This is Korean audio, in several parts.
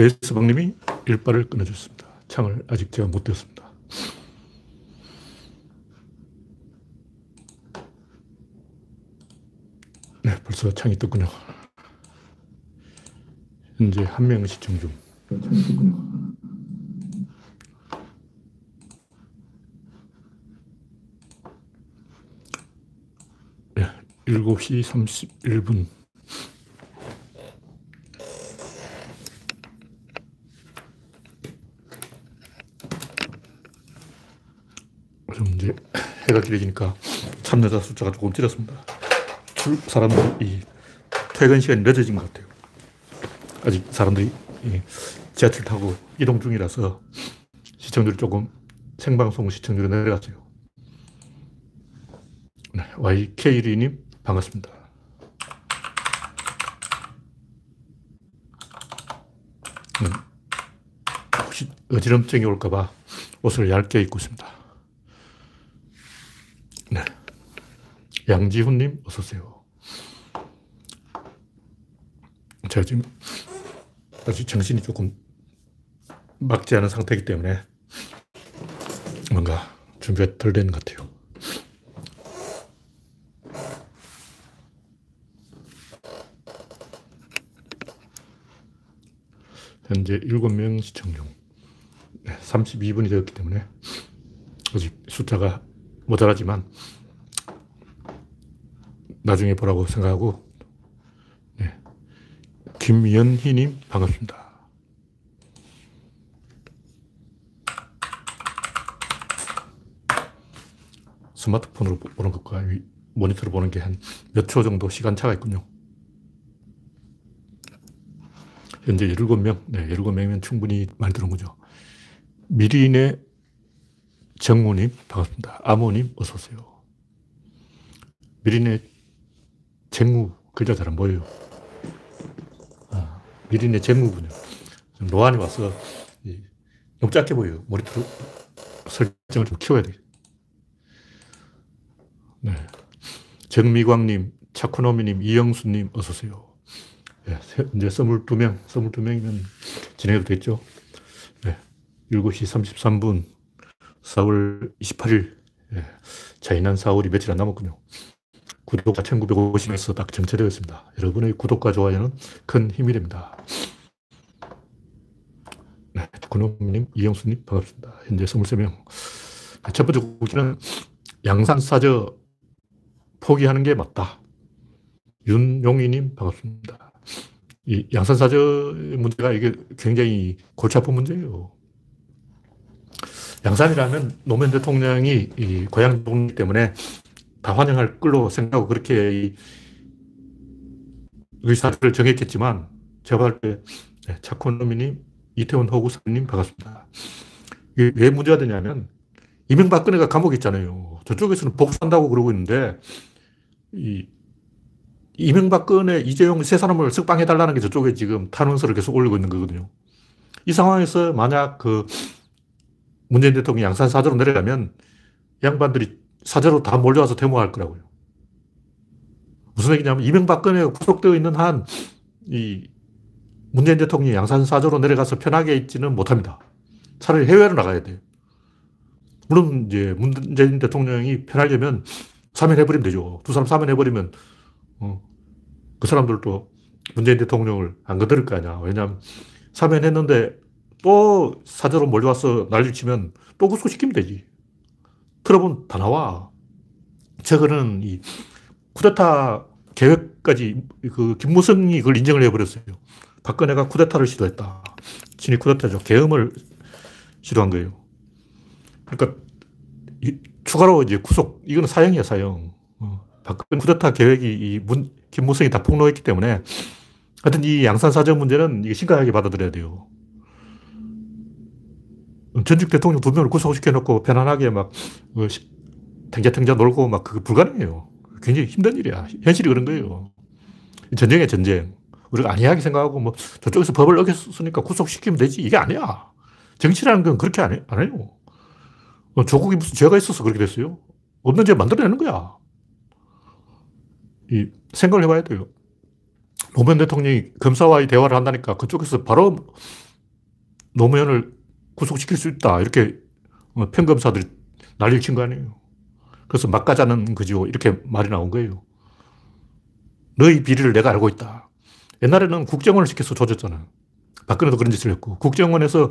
크레이스방님이 일발을 끊어줬습니다. 창을 아직 제가 못 띄웠습니다. 네, 벌써 창이 떴군요. 현재 한 명 시청 중. 네, 7시 31분. 좀 이제 해가 길어지니까 참여자 숫자가 조금 줄었습니다. 출, 사람들이 퇴근 시간이 늦어진 것 같아요. 아직 사람들이 지하철 타고 이동 중이라서 시청률이 조금 생방송 시청률이 내려갔어요. 네, YK1님 반갑습니다. 음, 혹시 어지럼증이 올까봐 옷을 얇게 입고 있습니다. 양지훈님, 어서오세요. 제가 지금 아직 정신이 조금 막지 않은 상태이기 때문에 뭔가 준비가 덜 되는 것 같아요. 현재 7명 시청 중. 32분이 되었기 때문에 아직 숫자가 모자라지만 나중에 보라고 생각하고 네. 김연희님 반갑습니다. 스마트폰으로 보는 것과 모니터로 보는 게 한 몇 초 정도 시간차가 있군요. 현재 17명, 네, 17명이면 충분히 많이 들은 거죠. 미리인의 정무님, 반갑습니다. 아모님, 어서오세요. 미린의 쟁무, 글자 잘 안 보여요. 아, 미린의 쟁무군요. 노안이 와서 너무 작게 보여요. 모니터로 설정을 좀 키워야 돼. 네. 정미광님, 차코노미님, 이영수님, 어서오세요. 네, 이제 22명, 22명이면 진행해도 됐죠. 네. 7시 33분, 4월 28일. 예. 자이난 4월이 며칠 안 남았군요. 구독자 1950에서 딱 정체되어 있습니다. 여러분의 구독과 좋아요는 큰 힘이 됩니다. 네, 군호님, 이영수님, 반갑습니다. 현재 23명. 첫 번째 국기는 양산사저 포기하는 게 맞다. 윤용희님, 반갑습니다. 이 양산사저 문제가 이게 굉장히 골치 아픈 문제예요. 양산이라면 노무현 대통령이 이 고향 독립 때문에 다 환영할 걸로 생각하고 그렇게 의사를 정했겠지만 제가 봤을 때 네, 차코노미님, 이태원 호구사님 반갑습니다. 왜 문제가 되냐면 이명박근혜가 감옥에 있잖아요. 저쪽에서는 복수한다고 그러고 있는데 이 이명박근혜, 이재용 세 사람을 석방해달라는 게 저쪽에 지금 탄원서를 계속 올리고 있는 거거든요. 이 상황에서 만약 그 문재인 대통령이 양산 사저로 내려가면 양반들이 사저로 다 몰려와서 데모할 거라고요. 무슨 얘기냐면 이명박근혜가 구속되어 있는 한 이 문재인 대통령이 양산 사저로 내려가서 편하게 있지는 못합니다. 차라리 해외로 나가야 돼요. 물론 이제 문재인 대통령이 편하려면 사면해버리면 되죠. 두 사람 사면해버리면 어, 그 사람들도 문재인 대통령을 안 건드릴 거 아니야. 왜냐하면 사면했는데 또 사저로 몰려와서 난리 치면 또 구속시키면 되지. 트러블 다 나와. 최근은 이 쿠데타 계획까지 그 김무성이 그걸 인정을 해버렸어요. 박근혜가 쿠데타를 시도했다. 친위 쿠데타죠. 계엄을 시도한 거예요. 그러니까 추가로 이제 구속, 이거는 사형이야, 사형. 어. 박근혜 쿠데타 계획이 이 문, 김무성이 다 폭로했기 때문에 하여튼 이 양산 사정 문제는 이게 심각하게 받아들여야 돼요. 전직 대통령 두 명을 구속시켜놓고 편안하게 막 어, 탱자탱자 놀고 막 그거 불가능해요. 굉장히 힘든 일이야. 현실이 그런 거예요. 전쟁이야, 전쟁. 우리가 안이하게 생각하고 뭐 저쪽에서 법을 어겼으니까 구속시키면 되지. 이게 아니야. 정치라는 건 그렇게 안, 해, 안 해요. 어, 조국이 무슨 죄가 있어서 그렇게 됐어요? 없는 죄 만들어내는 거야. 이 생각을 해봐야 돼요. 노무현 대통령이 검사와의 대화를 한다니까 그쪽에서 바로 노무현을 구속시킬 수 있다. 이렇게 어, 평검사들이 난리를 친 거 아니에요. 그래서 막가자는 거죠. 이렇게 말이 나온 거예요. 너희 비리를 내가 알고 있다. 옛날에는 국정원을 시켜서 조졌잖아. 박근혜도 그런 짓을 했고, 국정원에서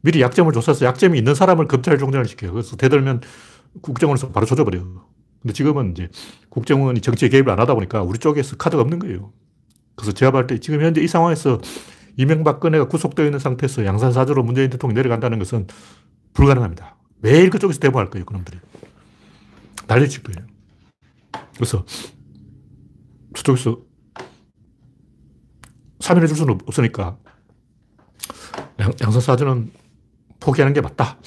미리 약점을 조사해서 약점이 있는 사람을 검찰 종전을 시켜요. 그래서 대들면 국정원에서 바로 조져버려요. 근데 지금은 이제 국정원이 정치에 개입을 안 하다 보니까 우리 쪽에서 카드가 없는 거예요. 그래서 제가 볼 때 지금 현재 이 상황에서 이명박근혜가 구속되어 있는 상태에서 양산사주로 문재인 대통령이 내려간다는 것은 불가능합니다. 매일 그쪽에서 대모할 거예요, 그놈들이. 난리칠 거예요. 그래서 저쪽에서 3일 해줄 수는 없으니까 양 산사주는 포기하는 게 맞다.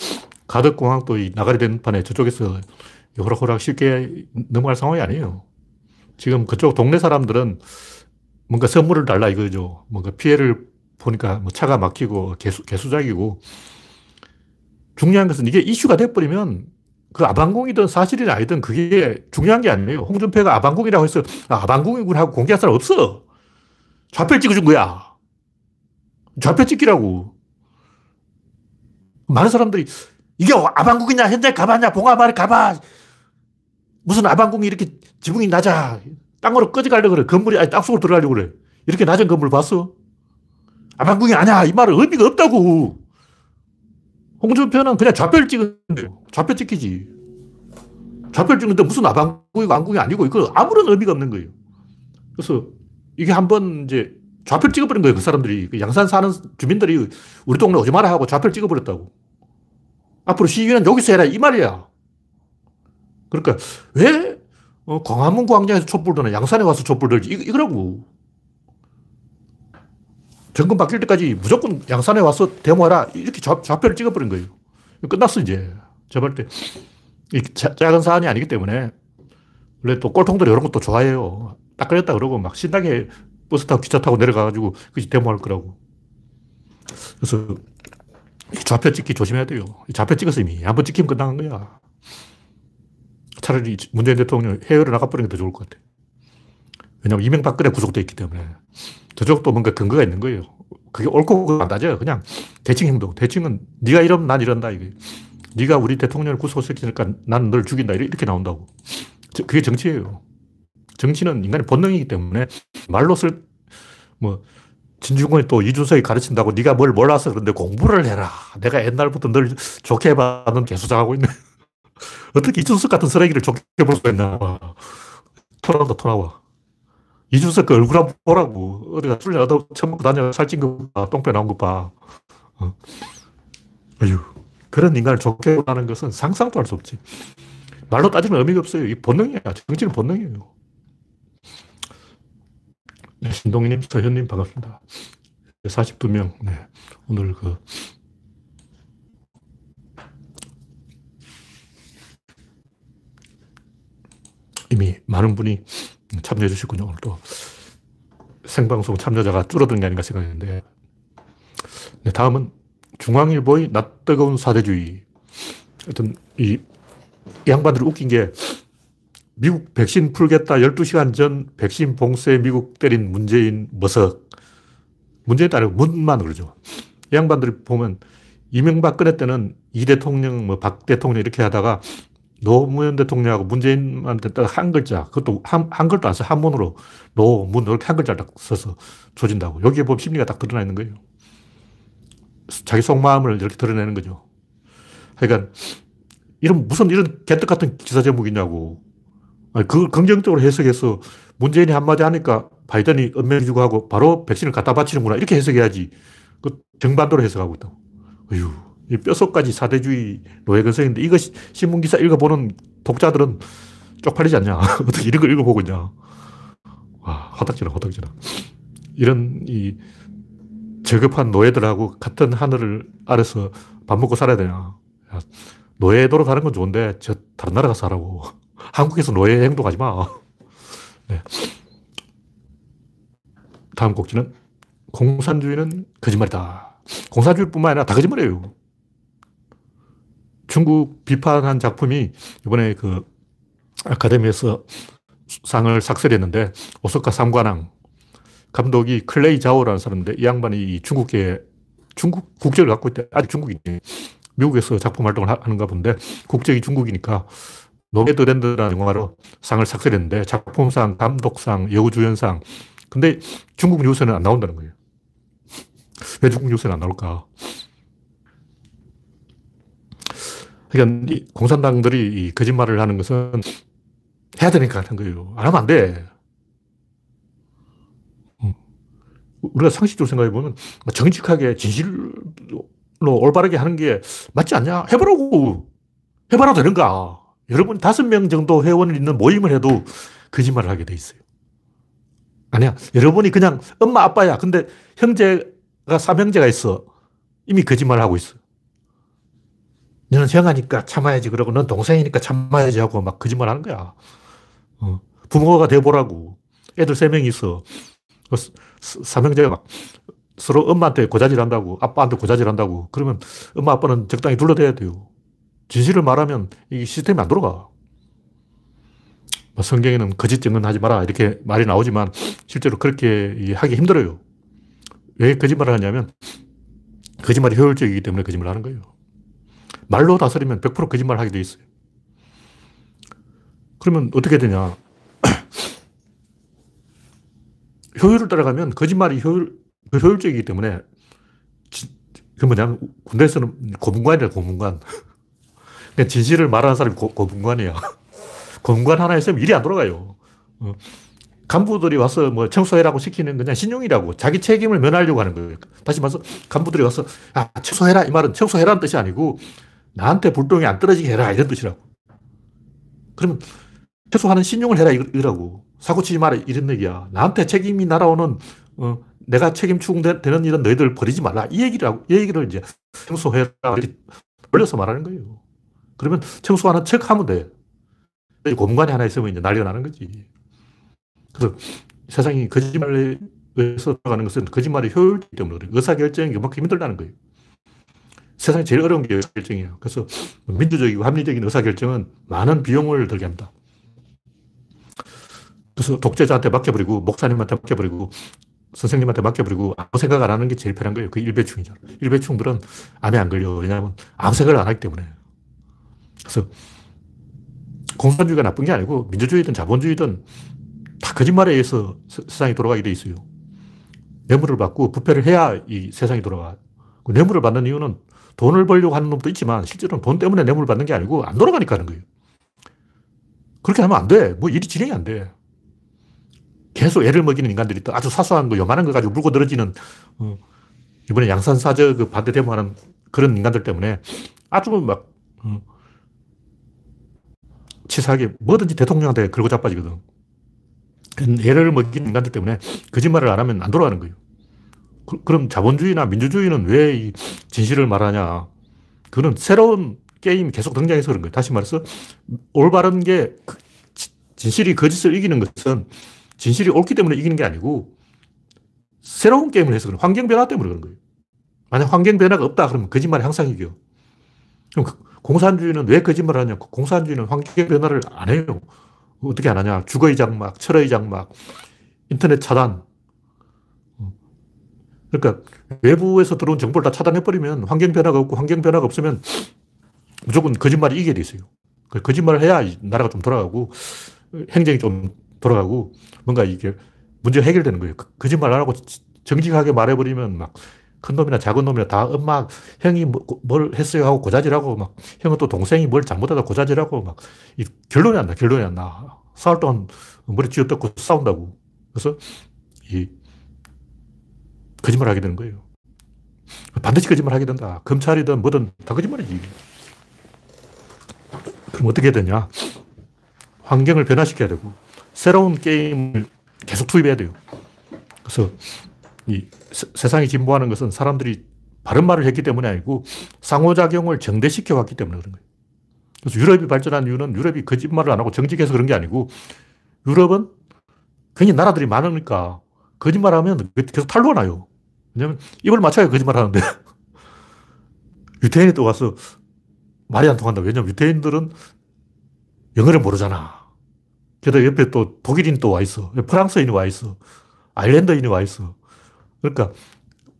가덕공항도 이 나가리 된 판에 저쪽에서 호락호락 쉽게 넘어갈 상황이 아니에요. 지금 그쪽 동네 사람들은 뭔가 선물을 달라 이거죠. 뭔가 피해를 보니까 뭐 차가 막히고 개수, 개수작이고 중요한 것은 이게 이슈가 돼버리면 그 아방궁이든 사실이 아니든 그게 중요한 게 아니에요. 홍준표가 아방궁이라고 해서 아, 아방궁이구나 하고 공개할 사람 없어. 좌표 찍어준 거야. 좌표 찍기라고. 많은 사람들이 이게 아방궁이냐 현재 가봤냐 봉화마을 가봐 무슨 아방궁이 이렇게 지붕이 낮아 땅으로 꺼져가려고 그래 건물이 아니 땅속으로 들어가려고 그래 이렇게 낮은 건물 봤어? 아방궁이 아니야. 이 말은 의미가 없다고. 홍준표는 그냥 좌표를 찍은데 좌표 찍히지. 좌표를 찍는데 무슨 아방궁이고 안궁이 아니고 이거 아무런 의미가 없는 거예요. 그래서 이게 한번 이제 좌표를 찍어버린 거예요 그 사람들이. 그 양산 사는 주민들이 우리 동네 오지 마라 하고 좌표를 찍어버렸다고. 앞으로 시위는 여기서 해라 이 말이야. 그러니까 왜 어, 광화문 광장에서 촛불 드나 양산에 와서 촛불 들지? 이, 이거라고 정권 바뀔 때까지 무조건 양산에 와서 데모하라. 이렇게 좌, 표를 찍어버린 거예요. 끝났어, 이제. 제가 때. 이 작은 사안이 아니기 때문에. 원래 또 꼴통들이 이런 것도 좋아해요. 딱 걸렸다 그러고 막 신나게 버스 타고 기차 타고 내려가가지고 그지 데모할 거라고. 그래서 좌표 찍기 조심해야 돼요. 좌표 찍어서 이미 한번 찍히면 끝나는 거야. 차라리 문재인 대통령 해외로 나가버리는 게 더 좋을 것 같아. 왜냐면 이명박근혜 구속돼 있기 때문에. 저쪽도 뭔가 근거가 있는 거예요. 그게 옳고 안 따져요. 그냥 대칭 행동. 대칭은 네가 이러면 난 이런다. 이게. 네가 우리 대통령을 구속시키니까 나는 널 죽인다. 이렇게 나온다고. 그게 정치예요. 정치는 인간의 본능이기 때문에 말로 쓸, 뭐, 진중권이 또 이준석이 가르친다고 네가 뭘 몰라서 그런데 공부를 해라. 내가 옛날부터 널 좋게 봐는 개수작하고 있네. 어떻게 이준석 같은 쓰레기를 좋게 볼 수가 있나. 토나온다, 토나와. 이준석 그 얼굴 한번 보라고. 어디가 술 얻어 처먹고 다녀 살찐 거 봐. 똥배 나온 거 봐. 어. 어휴. 그런 인간을 좋게 보라는 것은 상상도 할 수 없지. 말로 따지면 의미가 없어요. 이 본능이야. 정치는 본능이에요. 네, 신동희님, 서현님 반갑습니다. 42명. 네. 오늘 그 이미 많은 분이 참여해 주시군요. 오늘 또 생방송 참여자가 줄어든 게 아닌가 생각했는데. 네, 다음은 중앙일보의 낯뜨거운 사대주의. 하여튼 이, 이 양반들이 웃긴 게 미국 백신 풀겠다 12시간 전 백신 봉쇄 미국 때린 문재인 머석. 문재인 아니고 문만 그러죠. 이 양반들이 보면 이명박근혜 때는 이 대통령, 뭐 박 대통령 이렇게 하다가 노무현 대통령하고 문재인한테 딱한 글자, 그것도 한, 한 글도 안 써, 한문으로 노문 이렇게 한 글자를 딱 써서 조진다고. 여기에 보면 심리가 딱 드러나 있는 거예요. 자기 속마음을 이렇게 드러내는 거죠. 그러니까, 이런, 무슨 이런 개떡 같은 기사 제목이냐고. 그걸 긍정적으로 해석해서 문재인이 한마디 하니까 바이든이 은멸 주고 하고 바로 백신을 갖다 바치는구나. 이렇게 해석해야지. 그 정반대로 해석하고 있다고. 어휴. 이 뼛속까지 사대주의 노예근성인데 이거 신문기사 읽어보는 독자들은 쪽팔리지 않냐. 어떻게 이런 걸 읽어보고 있냐. 와, 화딱지나, 화딱지나. 이런 이 저급한 노예들하고 같은 하늘을 아래서 밥 먹고 살아야 되냐. 노예 노릇하는 건 좋은데 저 다른 나라 가서 하라고. 한국에서 노예 행동하지 마. 네. 다음 곡지는 공산주의는 거짓말이다. 공산주의뿐만 아니라 다 거짓말이에요. 중국 비판한 작품이 이번에 그 아카데미에서 상을 싹쓸했는데 오스카 삼관왕 감독이 클레이 자오라는 사람인데 이 양반이 중국계 중국 국적을 갖고 있대. 아직 중국이지. 미국에서 작품 활동을 하는가 본데 국적이 중국이니까 노매드랜드라는 영화로 상을 싹쓸했는데 작품상, 감독상, 여우주연상. 근데 중국 뉴스는 안 나온다는 거예요. 왜 중국 뉴스는 안 나올까? 그러니까 공산당들이 거짓말을 하는 것은 해야 되니까 하는 거예요. 안 하면 안 돼. 음. 우리가 상식적으로 생각해 보면 정직하게 진실로 올바르게 하는 게 맞지 않냐? 해보라고. 해봐라 되는가? 여러분 다섯 명 정도 회원을 있는 모임을 해도 거짓말을 하게 돼 있어요. 아니야. 여러분이 그냥 엄마, 아빠야. 근데 형제가 삼형제가 있어. 이미 거짓말을 하고 있어. 너는 형아니까 참아야지. 그러고 넌 동생이니까 참아야지 하고 막 거짓말 하는 거야. 어. 부모가 돼보라고. 애들 세 명이 있어. 그 삼형제가 막 서로 엄마한테 고자질 한다고, 아빠한테 고자질 한다고. 그러면 엄마, 아빠는 적당히 둘러대야 돼요. 진실을 말하면 이 시스템이 안 돌아가. 뭐 성경에는 거짓 증언하지 마라 이렇게 말이 나오지만 실제로 그렇게 하기 힘들어요. 왜 거짓말을 하냐면 거짓말이 효율적이기 때문에 거짓말을 하는 거예요. 말로 다스리면 100% 거짓말 하게 돼 있어요. 그러면 어떻게 되냐. 효율을 따라가면 거짓말이 효율, 효율적이기 때문에 그 뭐냐면 군대에서는 고문관이라 고문관. 그냥 진실을 말하는 사람이 고, 고문관이야. 고문관 하나 있으면 일이 안 돌아가요. 어. 간부들이 와서 뭐 청소해라고 시키는 그냥 신용이라고 자기 책임을 면하려고 하는 거예요. 다시 말해서 간부들이 와서 아, 청소해라 이 말은 청소해라는 뜻이 아니고 나한테 불똥이 안 떨어지게 해라 이런 뜻이라고. 그러면 최소한은 신용을 해라 이라고. 사고 치지 마라 이런 얘기야. 나한테 책임이 날아오는 어, 내가 책임 추궁되는 일은 너희들 버리지 말라 이 얘기라고 이 얘기를 이제 청소해라 이렇게 돌려서 말하는 거예요. 그러면 청소하는 척 하면 돼. 공간이 하나 있으면 이제 난리가 나는 거지. 그래서 세상이 거짓말에 의해서 들어가는 것은 거짓말의 효율이기 때문에 그래 의사결정이 그만큼 힘들다는 거예요. 세상에 제일 어려운 게 의사결정이에요. 그래서 민주적이고 합리적인 의사결정은 많은 비용을 들게 합니다. 그래서 독재자한테 맡겨버리고, 목사님한테 맡겨버리고, 선생님한테 맡겨버리고, 아무 생각 안 하는 게 제일 편한 거예요. 그 일배충이죠. 일배충들은 암에 안 걸려. 왜냐하면 아무 생각을 안 하기 때문에. 그래서 공산주의가 나쁜 게 아니고 민주주의든 자본주의든 다 거짓말에 의해서 세상이 돌아가게 돼 있어요. 뇌물을 받고 부패를 해야 이 세상이 돌아가. 그 뇌물을 받는 이유는 돈을 벌려고 하는 놈도 있지만 실제로는 돈 때문에 뇌물을 받는 게 아니고 안 돌아가니까 하는 거예요. 그렇게 하면 안 돼. 뭐 일이 진행이 안 돼. 계속 애를 먹이는 인간들이 있다. 아주 사소한 거, 요만한 거 가지고 물고 늘어지는, 어, 이번에 양산사저 그 반대 데모하는 그런 인간들 때문에 아주 막, 어, 치사하게 뭐든지 대통령한테 걸고 자빠지거든. 애를 먹인 인간들 때문에 거짓말을 안 하면 안 돌아가는 거예요. 그, 럼 자본주의나 민주주의는 왜 이 진실을 말하냐. 그는 새로운 게임이 계속 등장해서 그런 거예요. 다시 말해서 올바른 게그 진실이 거짓을 이기는 것은 진실이 옳기 때문에 이기는 게 아니고 새로운 게임을 해서 그런 환경 변화 때문에 그런 거예요. 만약 환경 변화가 없다 그러면 거짓말이 항상 이겨. 그럼 그 공산주의는 왜 거짓말을 하냐? 공산주의는 환경 변화를 안 해요. 어떻게 안 하냐? 주거의 장막, 철의 장막, 인터넷 차단. 그러니까 외부에서 들어온 정보를 다 차단해버리면 환경 변화가 없고 환경 변화가 없으면 무조건 거짓말이 이게 돼 있어요. 그 거짓말을 해야 나라가 좀 돌아가고 행정이 좀 돌아가고 뭔가 이게 문제가 해결되는 거예요. 그 거짓말 안 하고 정직하게 말해버리면 막 큰 놈이나 작은 놈이나 다 엄마, 형이 뭐, 뭘 했어요 하고 고자질하고 막 형은 또 동생이 뭘 잘못하다 고자질하고 막 결론이 안 나, 결론이 안 나. 싸울 동안 머리 쥐어뜯고 싸운다고. 그래서 이 거짓말 하게 되는 거예요. 반드시 거짓말 하게 된다. 검찰이든 뭐든 다 거짓말이지. 그럼 어떻게 되냐? 환경을 변화시켜야 되고 새로운 게임을 계속 투입해야 돼요. 그래서 이 세상이 진보하는 것은 사람들이 바른 말을 했기 때문이 아니고 상호작용을 정대시켜 왔기 때문에 그런 거예요. 그래서 유럽이 발전한 이유는 유럽이 거짓말을 안 하고 정직해서 그런 게 아니고 유럽은 굉장히 나라들이 많으니까 거짓말 하면 계속 탈로가 나요. 왜냐면 입을 맞춰야 거짓말 하는데 유태인이 또 와서 말이 안 통한다. 왜냐면 유태인들은 영어를 모르잖아. 게다가 옆에 또 독일인 또 와 있어. 프랑스인이 와 있어. 아일랜드인이 와 있어. 그러니까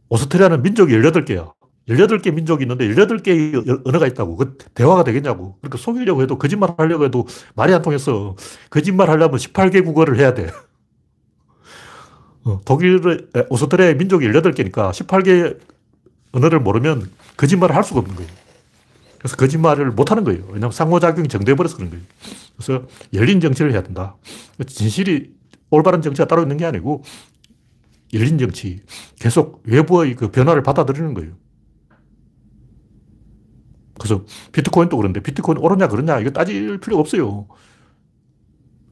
오스트리아는 민족이 18개야. 18개 민족이 있는데 18개의 언어가 있다고. 그 대화가 되겠냐고. 그러니까 속이려고 해도 거짓말 하려고 해도 말이 안 통해서 거짓말 하려면 18개 국어를 해야 돼. 어, 독일의, 오스트리아의 민족이 18개니까 18개 언어를 모르면 거짓말을 할 수가 없는 거예요. 그래서 거짓말을 못 하는 거예요. 왜냐하면 상호작용이 정돼버려서 그런 거예요. 그래서 열린 정치를 해야 된다. 진실이 올바른 정치가 따로 있는 게 아니고 열린 정치. 계속 외부의 그 변화를 받아들이는 거예요. 그래서 비트코인도 그런데 비트코인 오르냐 그러냐 이거 따질 필요 없어요.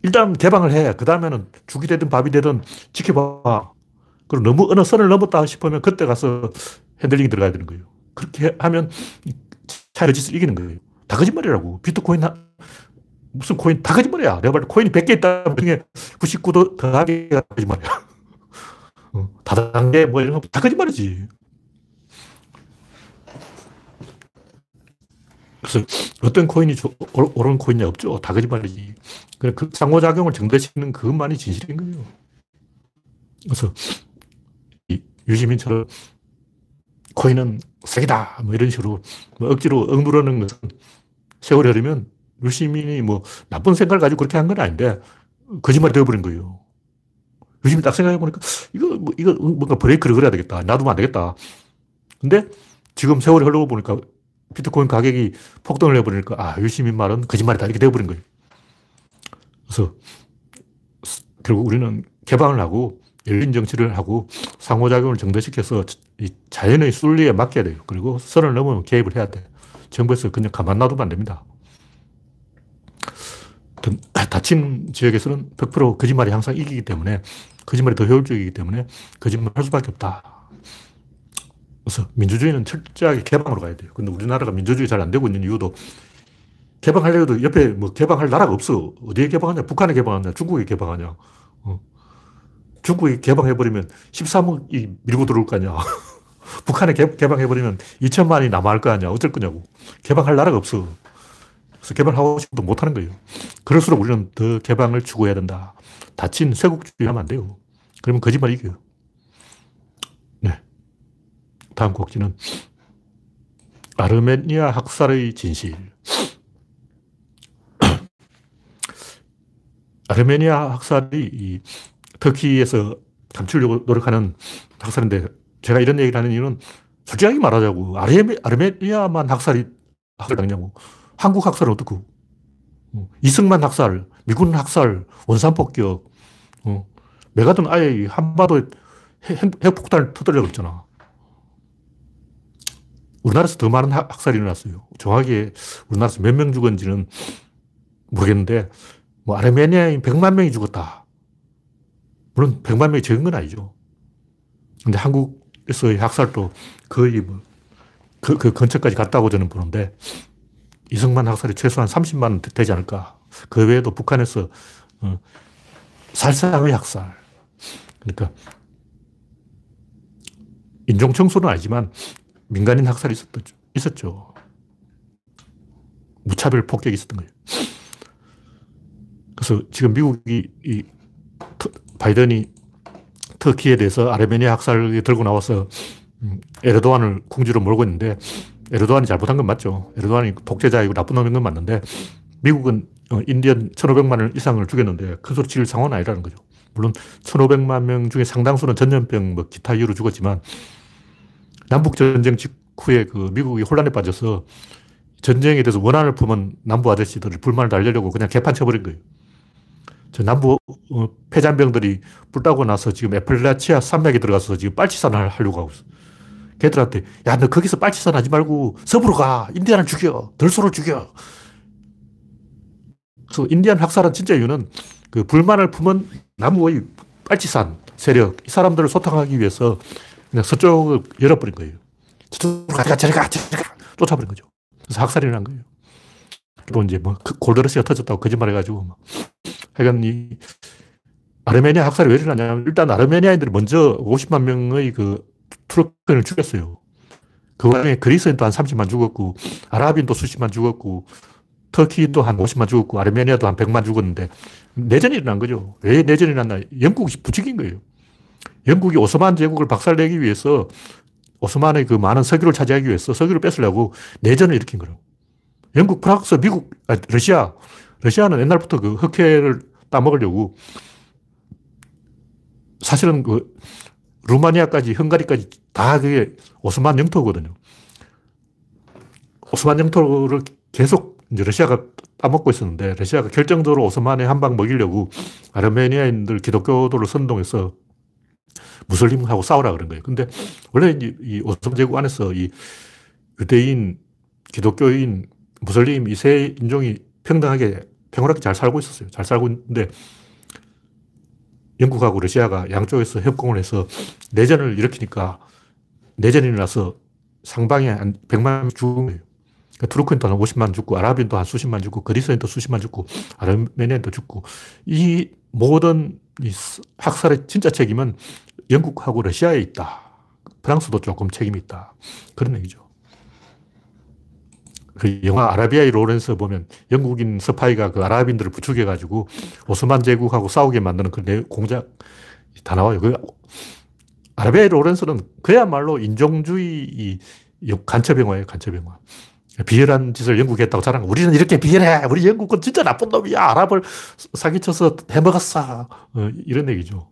일단 개방을 해. 그 다음에는 죽이 되든 밥이 되든 지켜봐. 그리고 너무 어느 선을 넘었다 싶으면 그때 가서 핸들링이 들어가야 되는 거예요. 그렇게 하면 차이 짓을 이기는 거예요. 다 거짓말이라고. 비트코인 하, 무슨 코인 다 거짓말이야. 내가 볼 코인이 100개 있다 중에 99도 더하기가 거짓말이야. 어, 다단계 뭐 이런 거 다 거짓말이지. 그래서 어떤 코인이 옳은 코인이 없죠. 다 거짓말이지. 그 상호작용을 증대시키는 그것만이 진실인 거예요. 그래서 유시민처럼 코인은 사기다. 뭐 이런 식으로 뭐 억지로 억누르는 것은 세월이 흐르면 유시민이 뭐 나쁜 생각을 가지고 그렇게 한 건 아닌데 거짓말이 되어버린 거예요. 유시민 딱 생각해보니까 이거, 뭐, 이거 뭔가 브레이크를 걸어야 되겠다. 놔두면 안 되겠다. 근데 지금 세월이 흘러고 보니까 비트코인 가격이 폭등을 해버리니까 아, 유시민 말은 거짓말이다. 이렇게 되어버린 거예요. 그래서 결국 우리는 개방을 하고 열린 정치를 하고 상호작용을 정대시켜서 이 자연의 순리에 맡겨야 돼요. 그리고 선을 넘으면 개입을 해야 돼. 정부에서 그냥 가만 놔두면 안 됩니다. 다친 지역에서는 100% 거짓말이 항상 이기기 때문에 거짓말이 더 효율적이기 때문에 거짓말 할 수밖에 없다. 그래서 민주주의는 철저하게 개방으로 가야 돼요. 근데 우리나라가 민주주의 잘 안 되고 있는 이유도 개방하려도 옆에 뭐 개방할 나라가 없어. 어디에 개방하냐? 북한에 개방하냐? 중국에 개방하냐? 어. 중국이 개방해버리면 13억이 밀고 들어올 거 아니야. 북한에 개, 방해버리면 2천만이 남아할 거 아니야. 어쩔 거냐고. 개방할 나라가 없어. 그래서 개방하고 싶어도 못하는 거예요. 그럴수록 우리는 더 개방을 추구해야 된다. 다친 쇄국주의 하면 안 돼요. 그러면 거짓말 이겨요. 네. 다음 곡지는 아르메니아 학살의 진실. 아르메니아 학살이 터키에서 감추려고 노력하는 학살인데 제가 이런 얘기를 하는 이유는 솔직하게 말하자고 아르메, 아르메니아만 학살이 학살당냐고 한국 학살은 어떻고 어, 이승만 학살, 미군 학살, 원산 폭격, 어, 메가든 아예 한바도에 핵폭탄을 터뜨려고 했잖아. 우리나라에서 더 많은 학 살이 일어났어요. 정확히 우리나라에서 몇 명 죽었는지는 모르겠는데, 뭐, 아르메니아인 100만 명이 죽었다. 물론 100만 명이 적은 건 아니죠. 근데 한국에서의 학살도 거의 뭐, 그, 그 근처까지 갔다고 저는 보는데, 이승만 학살이 최소한 30만 되지 않을까. 그 외에도 북한에서, 어, 살상의 학살. 그러니까, 인종청소는 아니지만, 민간인 학살이 있었죠. 있었죠. 무차별 폭격이 있었던 거예요. 그래서 지금 미국이 이 바이든이 터키에 대해서 아르메니아 학살이 들고 나와서 음, 에르도안을 궁지로 몰고 있는데 에르도안이 잘못한 건 맞죠. 에르도안이 독재자이고 나쁜 놈인 건 맞는데 미국은 어, 인디언 1,500만 이상을 죽였는데 큰 소리 칠 상황은 아니라는 거죠. 물론 1,500만 명 중에 상당수는 전염병 뭐 기타 이유로 죽었지만 남북전쟁 직후에 그 미국이 혼란에 빠져서 전쟁에 대해서 원한을 품은 남부 아저씨들을 불만을 달래려고 그냥 개판 쳐버린 거예요. 저 남부 어, 폐잔병들이 불따고 나서 지금 에펠라치아 산맥에 들어가서 지금 빨치산을 하려고 하고 있어. 걔들한테, 야, 너 거기서 빨치산 하지 말고 서부로 가. 인디안을 죽여. 덜소를 죽여. 그래서 인디안 학살한 진짜 이유는 그 불만을 품은 남부의 빨치산 세력, 이 사람들을 소탕하기 위해서 그냥 서쪽을 열어버린 거예요. 저쪽으로 가, 저리 가, 저리 가. 쫓아버린 거죠. 그래서 학살이 일어난 거예요. 또 이제 뭐 그 골드러시가 터졌다고 거짓말 해가지고 하여간 이 아르메니아 학살이 왜 일어나냐면 일단 아르메니아인들이 먼저 50만 명의 그 투르크인을 죽였어요. 그 와중에 그리스인도 한 30만 죽었고 아랍인도 수십만 죽었고 터키인도 한 50만 죽었고 아르메니아도 한 100만 죽었는데 내전이 일어난 거죠. 왜 내전이 일어났나? 영국이 부추긴 거예요. 영국이 오스만 제국을 박살내기 위해서 오스만의 그 많은 석유를 차지하기 위해서 석유를 뺏으려고 내전을 일으킨 거라고. 영국, 프랑스, 미국, 아, 러시아. 러시아는 옛날부터 그 흑해를 따먹으려고 사실은 그 루마니아까지, 헝가리까지 다 그게 오스만 영토거든요. 오스만 영토를 계속 이제 러시아가 따먹고 있었는데 러시아가 결정적으로 오스만에 한 방 먹이려고 아르메니아인들 기독교도를 선동해서 무슬림하고 싸우라 그런 거예요. 근데 원래 이 오스만 제국 안에서 이 유대인, 기독교인, 무슬림 이 세 인종이 평등하게 평화롭게 잘 살고 있었어요. 잘 살고 있는데 영국하고 러시아가 양쪽에서 협공을 해서 내전을 일으키니까 내전이 일어나서 상방에 한 100만 죽은 거예요. 그러니까 투르크인도 한 50만 죽고, 아랍인도 한 수십만 죽고, 그리스인도 수십만 죽고, 아르메니아인도 죽고, 이 모든 이 학살의 진짜 책임은 영국하고 러시아에 있다. 프랑스도 조금 책임이 있다. 그런 얘기죠. 그 영화 아라비아의 로렌스 보면 영국인 스파이가 그 아랍인들을 부추겨가지고 오스만 제국하고 싸우게 만드는 그 공작 다 나와요. 그 아라비아의 로렌스는 그야말로 인종주의 간첩 영화예요, 간첩 영화. 비열한 짓을 영국이 했다고 자랑. 우리는 이렇게 비열해. 우리 영국은 진짜 나쁜 놈이야. 아랍을 사기쳐서 해먹었어. 어, 이런 얘기죠.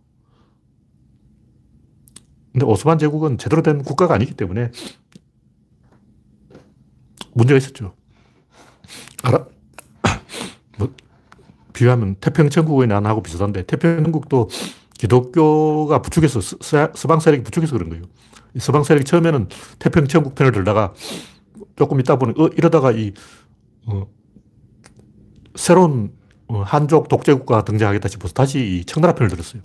근데 오스만 제국은 제대로 된 국가가 아니기 때문에 문제가 있었죠. 알아? 뭐, 비유하면 태평천국의 난하고 비슷한데 태평천국도 기독교가 부축해서 서방 세력이 부축해서 그런 거예요. 서방 세력이 처음에는 태평천국 편을 들다가 조금 있다 보니 어 이러다가 이 어, 새로운 어, 한족 독재국가 등장하겠다 싶어서 다시 이 청나라 편을 들었어요.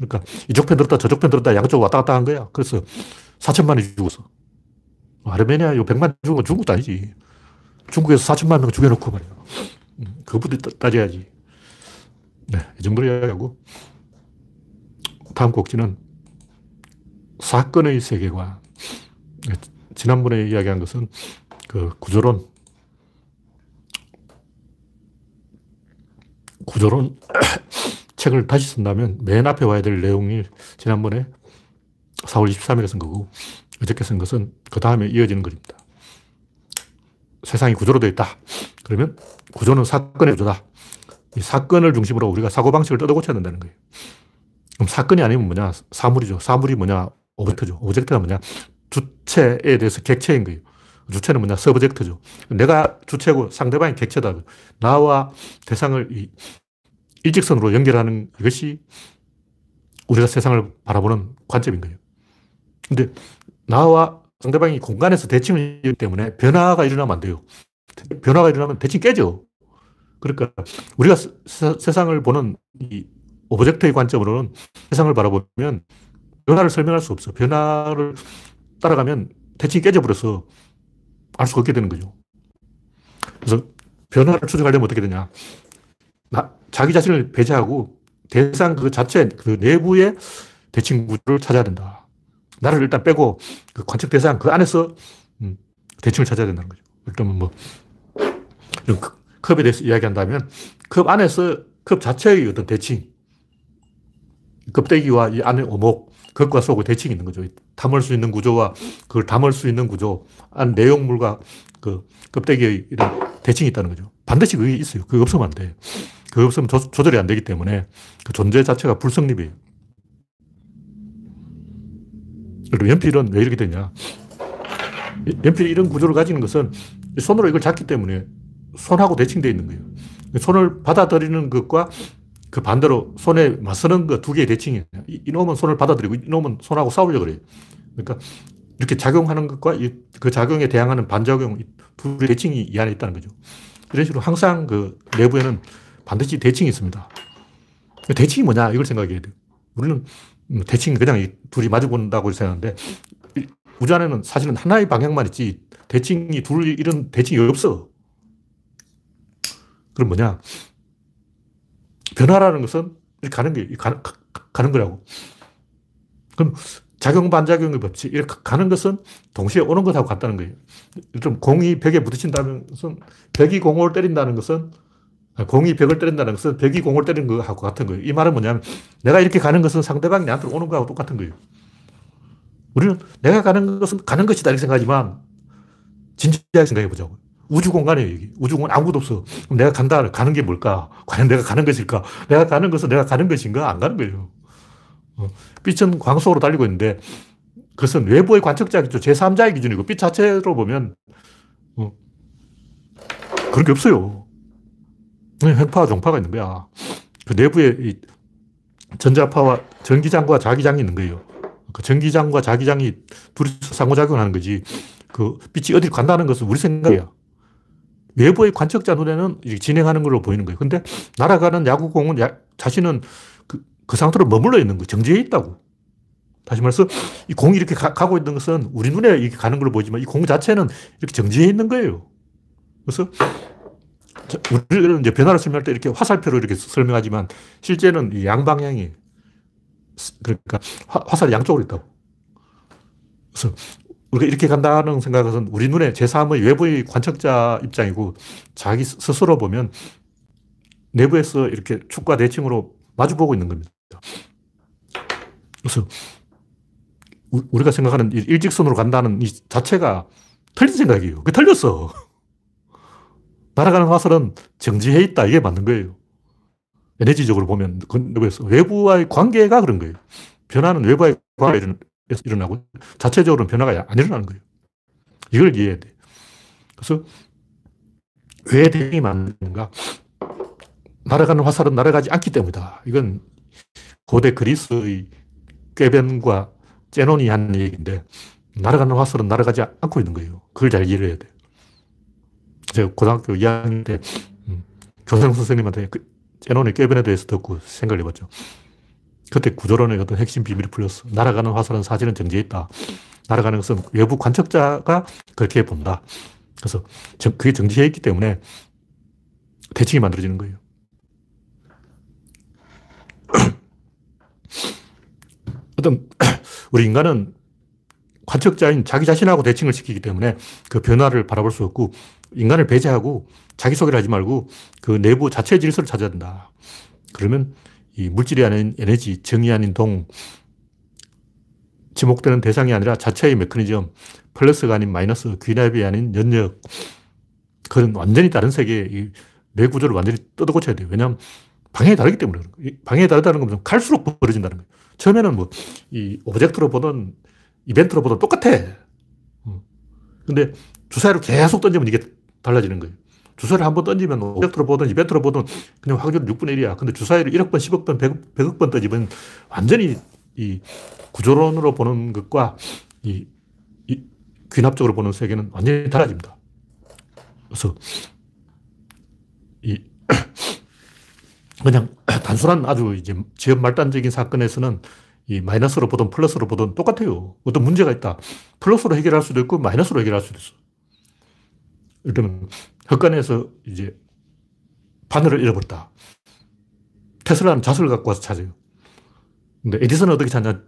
그러니까 이쪽 편 들었다 저쪽 편 들었다 양쪽 왔다 갔다 한 거야. 그래서 4천만이 죽었어. 아르메니아 요 100만 죽은 건 중국도 아니지. 중국에서 4천만 명 죽여놓고 말이야. 음, 그것부터 따져야지. 네, 이 정도로 이야기하고. 다음 곡지는 사건의 세계관. 네, 지난번에 이야기한 것은 그 구조론. 구조론 책을 다시 쓴다면 맨 앞에 와야 될 내용이 지난번에 4월 23일에 쓴 거고 어저께 쓴 것은 그 다음에 이어지는 글입니다. 세상이 구조로 되어 있다. 그러면 구조는 사건의 구조다. 이 사건을 중심으로 우리가 사고방식을 뜯어 고쳐야 된다는 거예요. 그럼 사건이 아니면 뭐냐? 사물이죠. 사물이 뭐냐? object죠. object가 뭐냐? 주체에 대해서 객체인 거예요. 주체는 뭐냐? subject죠. 내가 주체고 상대방이 객체다. 나와 대상을 일직선으로 연결하는 이것이 우리가 세상을 바라보는 관점인 거예요. 근데 나와 상대방이 공간에서 대칭을 하기 때문에 변화가 일어나면 안 돼요. 변화가 일어나면 대칭 깨져. 그러니까 우리가 세, 세상을 보는 이 object의 관점으로는 세상을 바라보면 변화를 설명할 수 없어. 변화를 따라가면 대칭이 깨져버려서 알 수가 없게 되는 거죠. 그래서 변화를 추적하려면 어떻게 되냐. 나, 자기 자신을 배제하고 대상 그 자체, 그 내부의 대칭 구조를 찾아야 된다. 나를 일단 빼고 그 관측 대상 그 안에서 음, 대칭을 찾아야 된다는 거죠. 그러면 뭐, 컵에 대해서 이야기한다면 컵 안에서 컵 자체의 어떤 대칭, 껍데기와 이 안에 오목, 겉과 속의 대칭이 있는 거죠. 담을 수 있는 구조와 그걸 담을 수 있는 구조, 안 내용물과 그 껍데기의 이런 대칭이 있다는 거죠. 반드시 그게 있어요. 그게 없으면 안 돼. 그게 없으면 조, 조절이 안 되기 때문에 그 존재 자체가 불성립이에요. 그리고 연필은 왜 이렇게 되냐. 연필이 이런 구조를 가지는 것은 손으로 이걸 잡기 때문에 손하고 대칭되어 있는 거예요. 손을 받아들이는 것과 그 반대로 손에 맞서는 그두 개의 대칭이에요. 이놈은 손을 받아들이고 이놈은 손하고 싸우려고 그래요. 그러니까 이렇게 작용하는 것과 그 작용에 대항하는 반작용, 두 대칭이 이 안에 있다는 거죠. 이런 식으로 항상 그 내부에는 반드시 대칭이 있습니다. 대칭이 뭐냐? 이걸 생각해야 돼요. 우리는 대칭 그냥 둘이 마주 본다고 생각하는데 우주 안에는 사실은 하나의 방향만 있지 대칭이 둘 이런 대칭이 없어. 그럼 뭐냐? 변화라는 것은 이렇게 가는 게 가, 가는 거라고. 그럼 작용 반작용의 법칙 이렇게 가는 것은 동시에 오는 것하고 같다는 거예요. 좀 공이 벽에 부딪힌다는 것은 벽이 공을 때린다는 것은 공이 벽을 때린다는 것은 벽이 공을 때리는 것하고 같은 거예요. 이 말은 뭐냐면 내가 이렇게 가는 것은 상대방이 나한테 오는 거하고 똑같은 거예요. 우리는 내가 가는 것은 가는 것이다 이렇게 생각하지만 진지하게 생각해 보자고. 우주 공간이에요, 여기. 우주 공간 아무것도 없어. 그럼 내가 간다. 가는 게 뭘까? 과연 내가 가는 것일까? 내가 가는 것은 내가 가는 것인가? 안 가는 거예요. 어, 빛은 광속으로 달리고 있는데 그것은 외부의 관측자겠죠. 제3자의 기준이고 빛 자체로 보면 어, 그런 게 없어요. 횡파와 종파가 있는 거야. 그 내부에 전자파와 전기장과 자기장이 있는 거예요. 그 전기장과 자기장이 둘이서 상호작용하는 거지. 그 빛이 어디 간다는 것은 우리 생각이야. 외부의 관측자 눈에는 진행하는 걸로 보이는 거예요. 근데 날아가는 야구공은 야, 자신은 그, 그 상태로 머물러 있는 거예요. 정지해 있다고. 다시 말해서 이 공이 이렇게 가, 고 있는 것은 우리 눈에 이렇게 가는 걸로 보이지만 이 공 자체는 이렇게 정지해 있는 거예요. 그래서 우리는 이제 변화를 설명할 때 이렇게 화살표로 이렇게 설명하지만 실제는 이 양방향이 그러니까 화, 살이 양쪽으로 있다고. 그래서 우리가 이렇게 간다는 생각은 우리 눈에 제3의 외부의 관측자 입장이고 자기 스스로 보면 내부에서 이렇게 축과 대칭으로 마주보고 있는 겁니다. 그래서 우리가 생각하는 일직선으로 간다는 이 자체가 틀린 생각이에요. 그 틀렸어. 날아가는 화살은 정지해 있다. 이게 맞는 거예요. 에너지적으로 보면 그래서 외부와의 관계가 그런 거예요. 변화는 외부와의 관계가 일어나고 자체적으로는 변화가 안 일어나는 거예요. 이걸 이해해야 돼. 그래서 왜 대응이 맞는가? 날아가는 화살은 날아가지 않기 때문이다. 이건 고대 그리스의 꾀변과 제논이 한 얘기인데 날아가는 화살은 날아가지 않고 있는 거예요. 그걸 잘 이해해야 돼. 제가 고등학교 2학년 때 음, 교생 선생님한테 그 제논의 꾀변에 대해서 듣고 생각을 해봤죠. 그때 구조론의 어떤 핵심 비밀이 풀렸어. 날아가는 화살은 사실은 정지해 있다. 날아가는 것은 외부 관측자가 그렇게 본다. 그래서 그게 정지해 있기 때문에 대칭이 만들어지는 거예요. 어떤 우리 인간은 관측자인 자기 자신하고 대칭을 시키기 때문에 그 변화를 바라볼 수 없고 인간을 배제하고 자기소개를 하지 말고 그 내부 자체 질서를 찾아야 된다. 그러면 이 물질이 아닌 에너지, 정이 아닌 동, 지목되는 대상이 아니라 자체의 메커니즘, 플러스가 아닌 마이너스, 귀납이 아닌 연역, 그건 완전히 다른 세계, 내 구조를 완전히 뜯어고쳐야 돼요. 왜냐하면 방향이 다르기 때문에 그런 거예요. 방향이 다르다는 건 갈수록 벌어진다는 거예요. 처음에는 뭐, 이 object로 보던, 이벤트로 보던 똑같아. 음. 근데 주사위를 계속 던지면 이게 달라지는 거예요. 주사위를 한 번 던지면 object로 보든 이벤트로 보든 그냥 확률 6분의 1이야. 근데 주사위를 1억 번, 10억 번, 100억, 100억 번 던지면 완전히 이 구조론으로 보는 것과 이, 이 귀납적으로 보는 세계는 완전히 달라집니다. 그래서 이 그냥 단순한 아주 이제 지연 말단적인 사건에서는 이 마이너스로 보든 플러스로 보든 똑같아요. 어떤 문제가 있다. 플러스로 해결할 수도 있고 마이너스로 해결할 수도 있어. 일단 흑간에서 이제 바늘을 잃어버렸다. 테슬라는 자석을 갖고 와서 찾아요. 근데 에디슨은 어떻게 찾냐?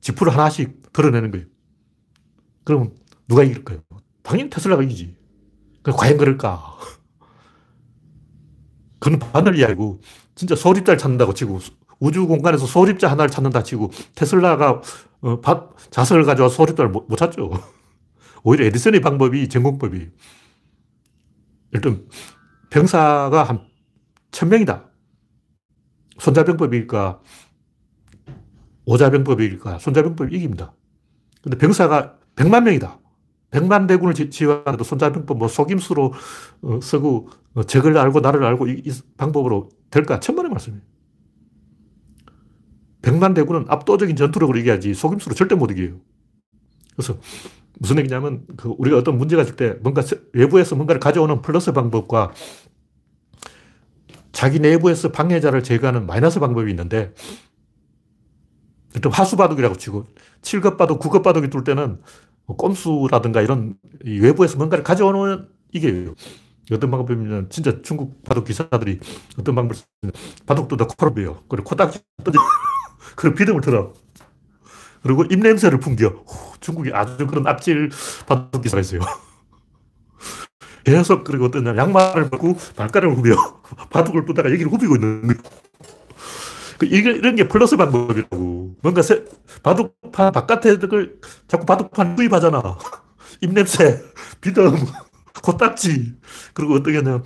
지푸를 하나씩 드러내는 거예요. 그럼 누가 이길까요? 당연히 테슬라가 이기지. 그 과연 그럴까? 그건 바늘 이야기고, 진짜 소립자를 찾는다고 치고, 우주 공간에서 소립자 하나를 찾는다 치고, 테슬라가 어, 자석을 가져와 소립자를 못, 못 찾죠. 오히려 에디슨의 방법이 전공법이에요. 일단 병사가 한 천명이다. 손자병법일까? 오자병법일까? 손자병법이 이깁니다. 근데 병사가 백만 명이다. 백만 대군을 지휘하도 손자병법 뭐 속임수로 어, 쓰고 어, 적을 알고 나를 알고 이, 이 방법으로 될까? 천만의 말씀이에요. 백만 대군은 압도적인 전투력으로 이겨야지 속임수로 절대 못 이겨요. 그래서 무슨 얘기냐면 그 우리가 어떤 문제가 있을 때 뭔가 외부에서 뭔가를 가져오는 플러스 방법과 자기 내부에서 방해자를 제거하는 마이너스 방법이 있는데 일단 하수바둑이라고 치고 7급 바둑, 9급 바둑이 뚫 때는 뭐 꼼수라든가 이런 외부에서 뭔가를 가져오는 이게 어떤 방법이면 진짜 중국 바둑 기사들이 어떤 방법을 쓰면 바둑도 다 코로 베요. 그리고 코딱지. 그리고 비듬을 들어. 그리고 입냄새를 풍겨. 중국이 아주 그런 앞질 바둑 기사가 있어요. 계속 그리고 어떤 양말을 벗고 발가락을 후벼 바둑을 뿌다가 여기를 후비고 있는 거예요. 그 이런 게 플러스 방법이라고. 뭔가 세, 바둑판 바깥에 걸 자꾸 바둑판 구입하잖아. 입냄새, 비듬, 코딱지. 그리고 어떻게 하냐.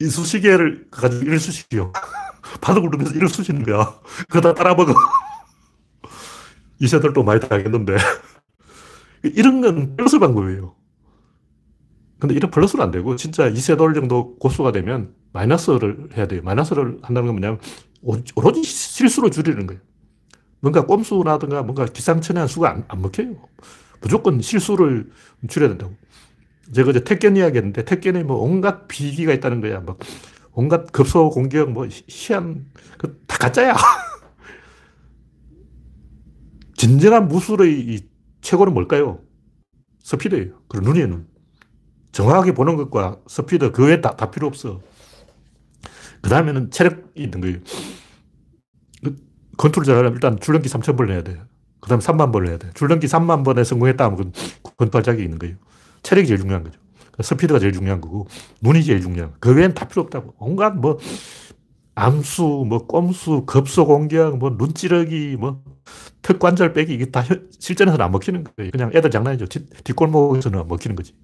이 수시개를 가지고 수시요. 바둑을 누면서 이를 수시는 거야. 그거 다 따라 먹어. 이세들도 많이 당했는데. 이런 건 플러스 방법이에요. 근데 이런 플러스는 안 되고, 진짜 이세돌 정도 고수가 되면 마이너스를 해야 돼요. 마이너스를 한다는 건 뭐냐면, 오로지 실수로 줄이는 거예요. 뭔가 꼼수라든가 뭔가 기상천외한 수가 안, 안 먹혀요. 무조건 실수를 줄여야 된다고. 제가 이제 택견 이야기 했는데, 택견에 뭐 온갖 비기가 있다는 거야. 막 온갖 급소 공격, 뭐 희한, 그 다 가짜야. 진정한 무술의 최고는 뭘까요? 스피드예요. 그리고 눈이에요, 눈. 정확하게 보는 것과 스피드, 그 외에 다, 다 필요 없어. 그 다음에는 체력이 있는 거예요. 그 컨트롤 잘하려면 일단 줄넘기 3,000번 해야 돼. 그 다음에 3만 번을 해야 돼. 줄넘기 3만 번에 성공했다 하면 그건 권발작이 있는 거예요. 체력이 제일 중요한 거죠. 그러니까 스피드가 제일 중요한 거고, 눈이 제일 중요한 거. 그 외엔 다 필요 없다고. 온갖 뭐, 암수, 뭐, 꼼수, 급소 공격, 뭐, 눈찌르기, 뭐, 턱관절 빼기, 이게 다 실전에서는 안 먹히는 거예요. 그냥 애들 장난이죠. 뒷 골목에서는 안 먹히는 거지.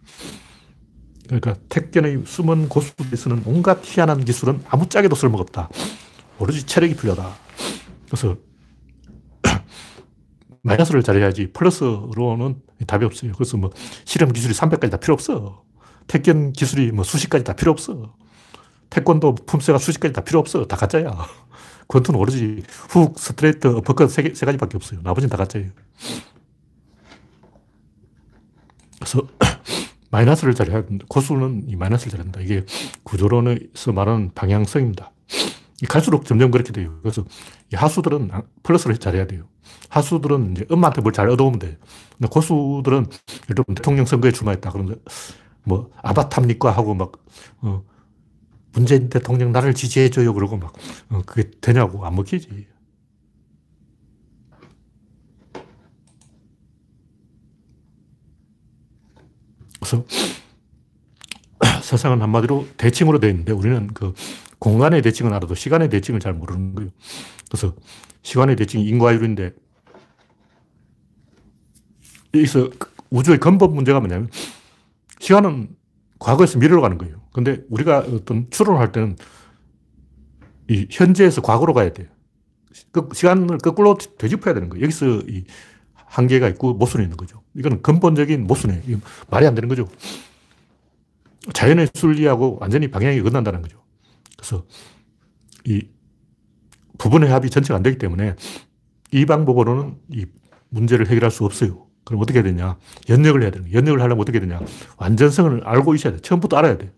그러니까 택견의 숨은 고수들이 쓰는 온갖 희한한 기술은 아무짝에도 쓸모가 없다. 오로지 체력이 필요하다. 그래서 마이너스를 잘해야지 플러스로는 답이 없어요. 그래서 뭐 실험 기술이 300까지 다 필요 없어. 택견 기술이 뭐 수십까지 다 필요 없어. 태권도 품새가 수십까지 다 필요 없어. 다 가짜야. 권투는 오로지 훅, 스트레이트, 어퍼컷 세, 세 가지밖에 없어요. 나머지는 다 가짜예요. 그래서 마이너스를 잘해야 된다. 고수는 이 마이너스를 잘한다. 이게 구조론에서 말하는 방향성입니다. 갈수록 점점 그렇게 돼요. 그래서 이 하수들은 플러스를 잘해야 돼요. 하수들은 이제 엄마한테 뭘 잘 얻어오면 돼. 근데 고수들은 예를 들면 대통령 선거에 출마했다. 그러면 뭐 아바타입니까? 하고 막, 어, 문재인 대통령 나를 지지해줘요. 그러고 막, 어, 그게 되냐고 안 먹히지. 그래서 세상은 한마디로 대칭으로 되어 있는데 우리는 그 공간의 대칭은 알아도 시간의 대칭을 잘 모르는 거예요. 그래서 시간의 대칭이 인과율인데 여기서 우주의 근본 문제가 뭐냐면 시간은 과거에서 미래로 가는 거예요. 근데 우리가 어떤 추론을 할 때는 이 현재에서 과거로 가야 돼요. 그 시간을 거꾸로 되짚어야 되는 거예요. 여기서 이 한계가 있고 모순이 있는 거죠. 이건 근본적인 모순이에요. 말이 안 되는 거죠. 자연의 순리하고 완전히 방향이 어긋난다는 거죠. 그래서 이 부분의 합이 전체가 안 되기 때문에 이 방법으로는 이 문제를 해결할 수 없어요. 그럼 어떻게 해야 되냐? 연역을 해야 되는 거예요. 연역을 하려면 어떻게 되냐? 완전성을 알고 있어야 돼. 처음부터 알아야 돼.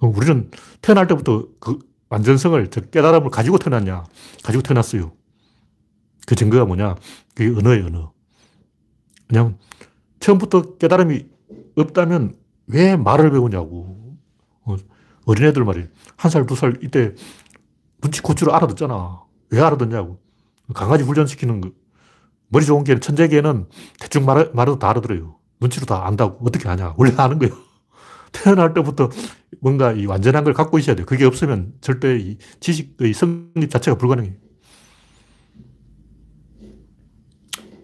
우리는 태어날 때부터 그 완전성을, 깨달음을 가지고 태어났냐? 가지고 태어났어요. 그 증거가 뭐냐? 그게 언어예요, 언어. 그냥 처음부터 깨달음이 없다면 왜 말을 배우냐고. 어, 어린애들 말이에요. 한 살, 두 살, 이때 눈치 고추를 알아듣잖아. 왜 알아듣냐고. 강아지 훈련시키는 거. 머리 좋은 개는, 천재 개는 대충 말, 말해도 다 알아들어요. 눈치로 다 안다고. 어떻게 아냐. 원래 아는 거예요. 태어날 때부터 뭔가 이 완전한 걸 갖고 있어야 돼요. 그게 없으면 절대 이 지식의 성립 자체가 불가능해요.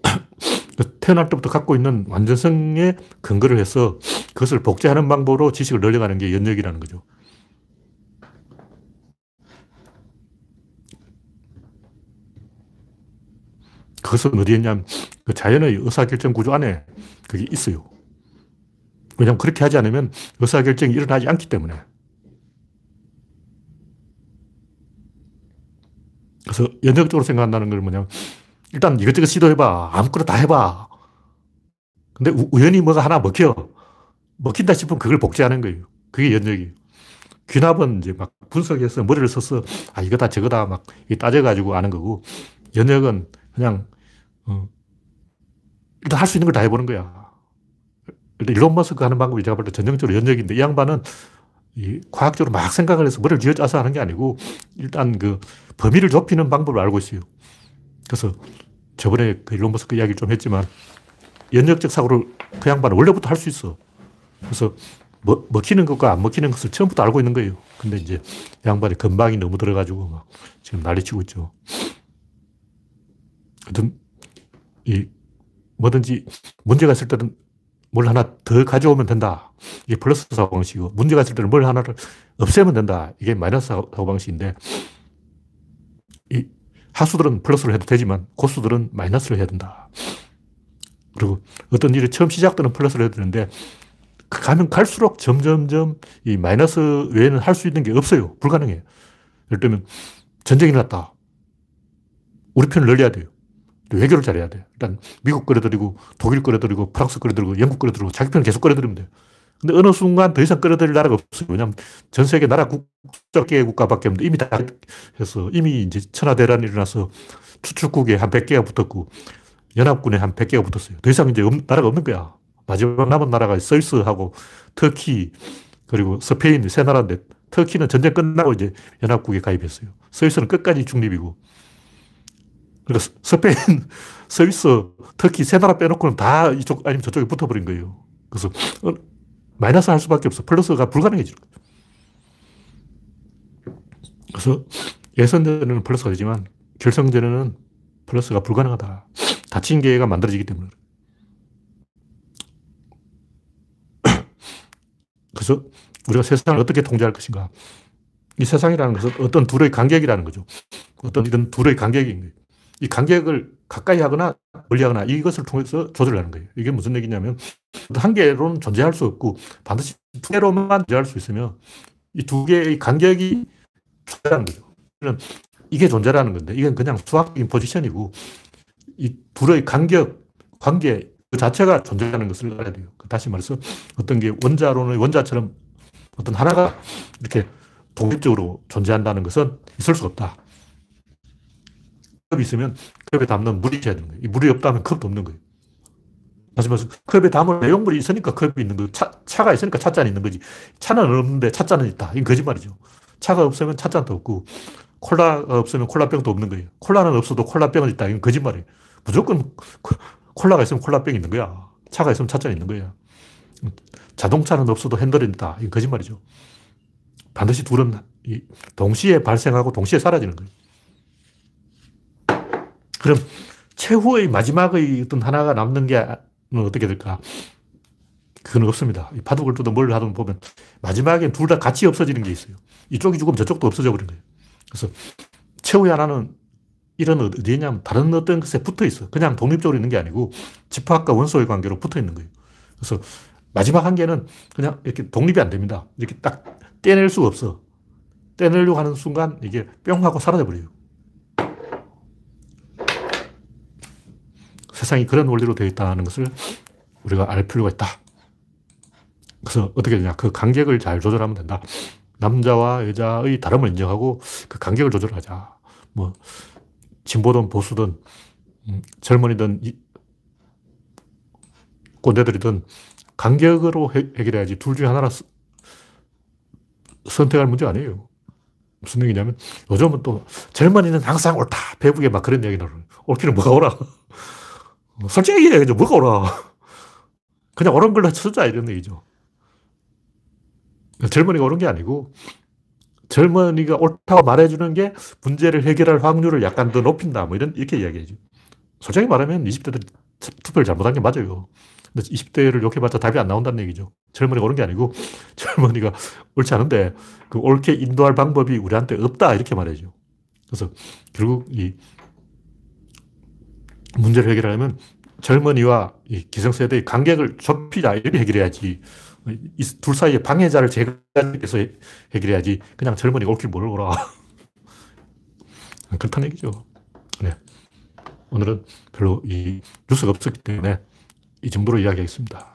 태어날 때부터 갖고 있는 완전성에 근거를 해서 그것을 복제하는 방법으로 지식을 늘려가는 게 연역이라는 거죠. 그것은 어디에 있냐면 그 자연의 의사결정 구조 안에 그게 있어요. 왜냐하면 그렇게 하지 않으면 의사결정이 일어나지 않기 때문에. 그래서 연역적으로 생각한다는 건 뭐냐면 일단 이것저것 시도해봐. 아무거나 다 해봐. 근데 우 연히 뭐가 하나 먹혀. 먹힌다 싶으면 그걸 복제하는 거예요. 그게 연역이에요. 귀납은 이제 막 분석해서 머리를 써서 아, 이거다 저거다 막 따져가지고 아는 거고 연역은 그냥 어, 일단 할 수 있는 걸 다 해보는 거야. 일론 머스크 하는 방법이 제가 볼 때 전형적으로 연역인데 이 양반은 이 과학적으로 막 생각을 해서 머리를 쥐어짜서 하는 게 아니고 일단 그 범위를 좁히는 방법을 알고 있어요. 그래서 저번에 그 일론 머스크 이야기를 좀 했지만 연역적 사고를 그 양반은 원래부터 할 수 있어. 그래서 먹, 먹히는 것과 안 먹히는 것을 처음부터 알고 있는 거예요. 근데 이제 양반이 건방이 너무 들어가지고 막 지금 난리치고 있죠. 하여튼, 이, 뭐든지 문제가 있을 때는 뭘 하나 더 가져오면 된다. 이게 플러스 사고방식이고, 문제가 있을 때는 뭘 하나를 없애면 된다. 이게 마이너스 사고방식인데, 이 하수들은 플러스를 해도 되지만, 고수들은 마이너스를 해야 된다. 그리고 어떤 일이 처음 시작되는 플러스를 해야 되는데, 가면 갈수록 점점점 이 마이너스 외에는 할 수 있는 게 없어요. 불가능해요. 예를 들면, 전쟁이 났다. 우리 편을 늘려야 돼요. 외교를 잘해야 돼. 일단 미국 끌어들이고 독일 끌어들이고 프랑스 끌어들이고 영국 끌어들이고 자기 편을 계속 끌어들이면 돼. 근데 어느 순간 더 이상 끌어들일 나라가 없어요. 왜냐하면 전 세계 나라 국적계 국가밖에 없는데 이미 다 해서 이미 이제 천하대란이 일어나서 추축국에 한 100개가 붙었고 연합군에 한 100개가 붙었어요. 더 이상 이제 나라가 없는 거야. 마지막 남은 나라가 스위스하고 터키 그리고 스페인 세 나라인데 터키는 전쟁 끝나고 이제 연합국에 가입했어요. 스위스는 끝까지 중립이고 그러니까 스페인, 스위스, 터키 세 나라 빼놓고는 다 이쪽 아니면 저쪽에 붙어버린 거예요. 그래서 어, 마이너스 할 수밖에 없어. 플러스가 불가능해지는 거예요. 그래서 예선전에는 플러스가 되지만 결성전에는 플러스가 불가능하다. 닫힌 계가 만들어지기 때문에. 그래서 우리가 세상을 어떻게 통제할 것인가. 이 세상이라는 것은 어떤 둘의 간격이라는 거죠. 어떤 이런 둘의 간격인 거예요. 이 간격을 가까이 하거나 멀리 하거나 이것을 통해서 조절하는 거예요. 이게 무슨 얘기냐면 한 개로는 존재할 수 없고 반드시 두 개로만 존재할 수 있으면 이두 개의 간격이 존재하는 거죠. 이게 존재라는 건데 이건 그냥 수학적인 포지션이고 이 둘의 간격, 관계 그 자체가 존재하는 것을 알아야 돼요. 다시 말해서 어떤 게 원자로는 원자처럼 어떤 하나가 이렇게 독립적으로 존재한다는 것은 있을 수 없다. 컵이 있으면 컵에 담는 물이 있어야 되는 거예요. 이 물이 없다면 컵도 없는 거예요. 다시 말해서 컵에 담을 내용물이 있으니까 컵이 있는 거예요. 차, 차가 있으니까 찻잔이 있는 거지. 차는 없는데 찻잔은 있다. 이건 거짓말이죠. 차가 없으면 찻잔도 없고 콜라가 없으면 콜라병도 없는 거예요. 콜라는 없어도 콜라병은 있다. 이건 거짓말이에요. 무조건 콜라가 있으면 콜라병이 있는 거야. 차가 있으면 찻잔이 있는 거야. 자동차는 없어도 핸들이 있다. 이건 거짓말이죠. 반드시 둘은 동시에 발생하고 동시에 사라지는 거예요. 그럼 최후의 마지막의 어떤 하나가 남는 게 어떻게 될까? 그건 없습니다. 바둑을 두든 뭘 하든 보면 마지막엔 둘다 같이 없어지는 게 있어요. 이쪽이 죽으면 저쪽도 없어져 버린 거예요. 그래서 최후의 하나는 이런 어디냐면 다른 어떤 것에 붙어 있어. 그냥 독립적으로 있는 게 아니고 집합과 원소의 관계로 붙어 있는 거예요. 그래서 마지막 한 개는 그냥 이렇게 독립이 안 됩니다. 이렇게 딱 떼낼 수가 없어. 떼내려고 하는 순간 이게 뿅 하고 사라져 버려요. 세상이 그런 원리로 되어 있다는 것을 우리가 알 필요가 있다. 그래서 어떻게 되냐. 그 간격을 잘 조절하면 된다. 남자와 여자의 다름을 인정하고 그 간격을 조절하자. 뭐, 진보든 보수든, 음, 젊은이든, 꼰대들이든 간격으로 해, 결해야지 둘 중에 하나를 선택할 문제 아니에요. 무슨 얘기냐면 요즘은 또 젊은이는 항상 옳다. 배북에 막 그런 얘기 나오는 옳기는 뭐가 오라. 뭐 솔직히 얘기해. 뭐가 옳아. 그냥 옳은 걸로 쓰자. 이런 얘기죠. 젊은이가 옳은 게 아니고, 젊은이가 옳다고 말해주는 게 문제를 해결할 확률을 약간 더 높인다. 뭐 이런, 이렇게 이야기하죠. 솔직히 말하면 20대들이 투표를 잘못한 게 맞아요. 근데 20대를 욕해봤자 답이 안 나온다는 얘기죠. 젊은이가 옳은 게 아니고, 젊은이가 옳지 않은데, 그 옳게 인도할 방법이 우리한테 없다. 이렇게 말해죠. 그래서 결국 이 문제를 해결하려면 젊은이와 기성세대의 간격을 좁히자 이렇게 해결해야지. 이둘 사이에 방해자를 제거해서 해결해야지. 그냥 젊은이가 옳길 모르라. 그렇다는 얘기죠. 네. 오늘은 별로 이 뉴스가 없었기 때문에 이 정도로 이야기하겠습니다.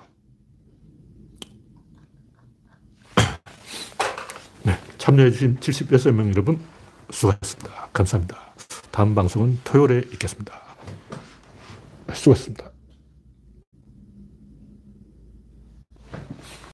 네. 참여해주신 76명 여러분 수고하셨습니다. 감사합니다. 다음 방송은 토요일에 있겠습니다 수고했습니다.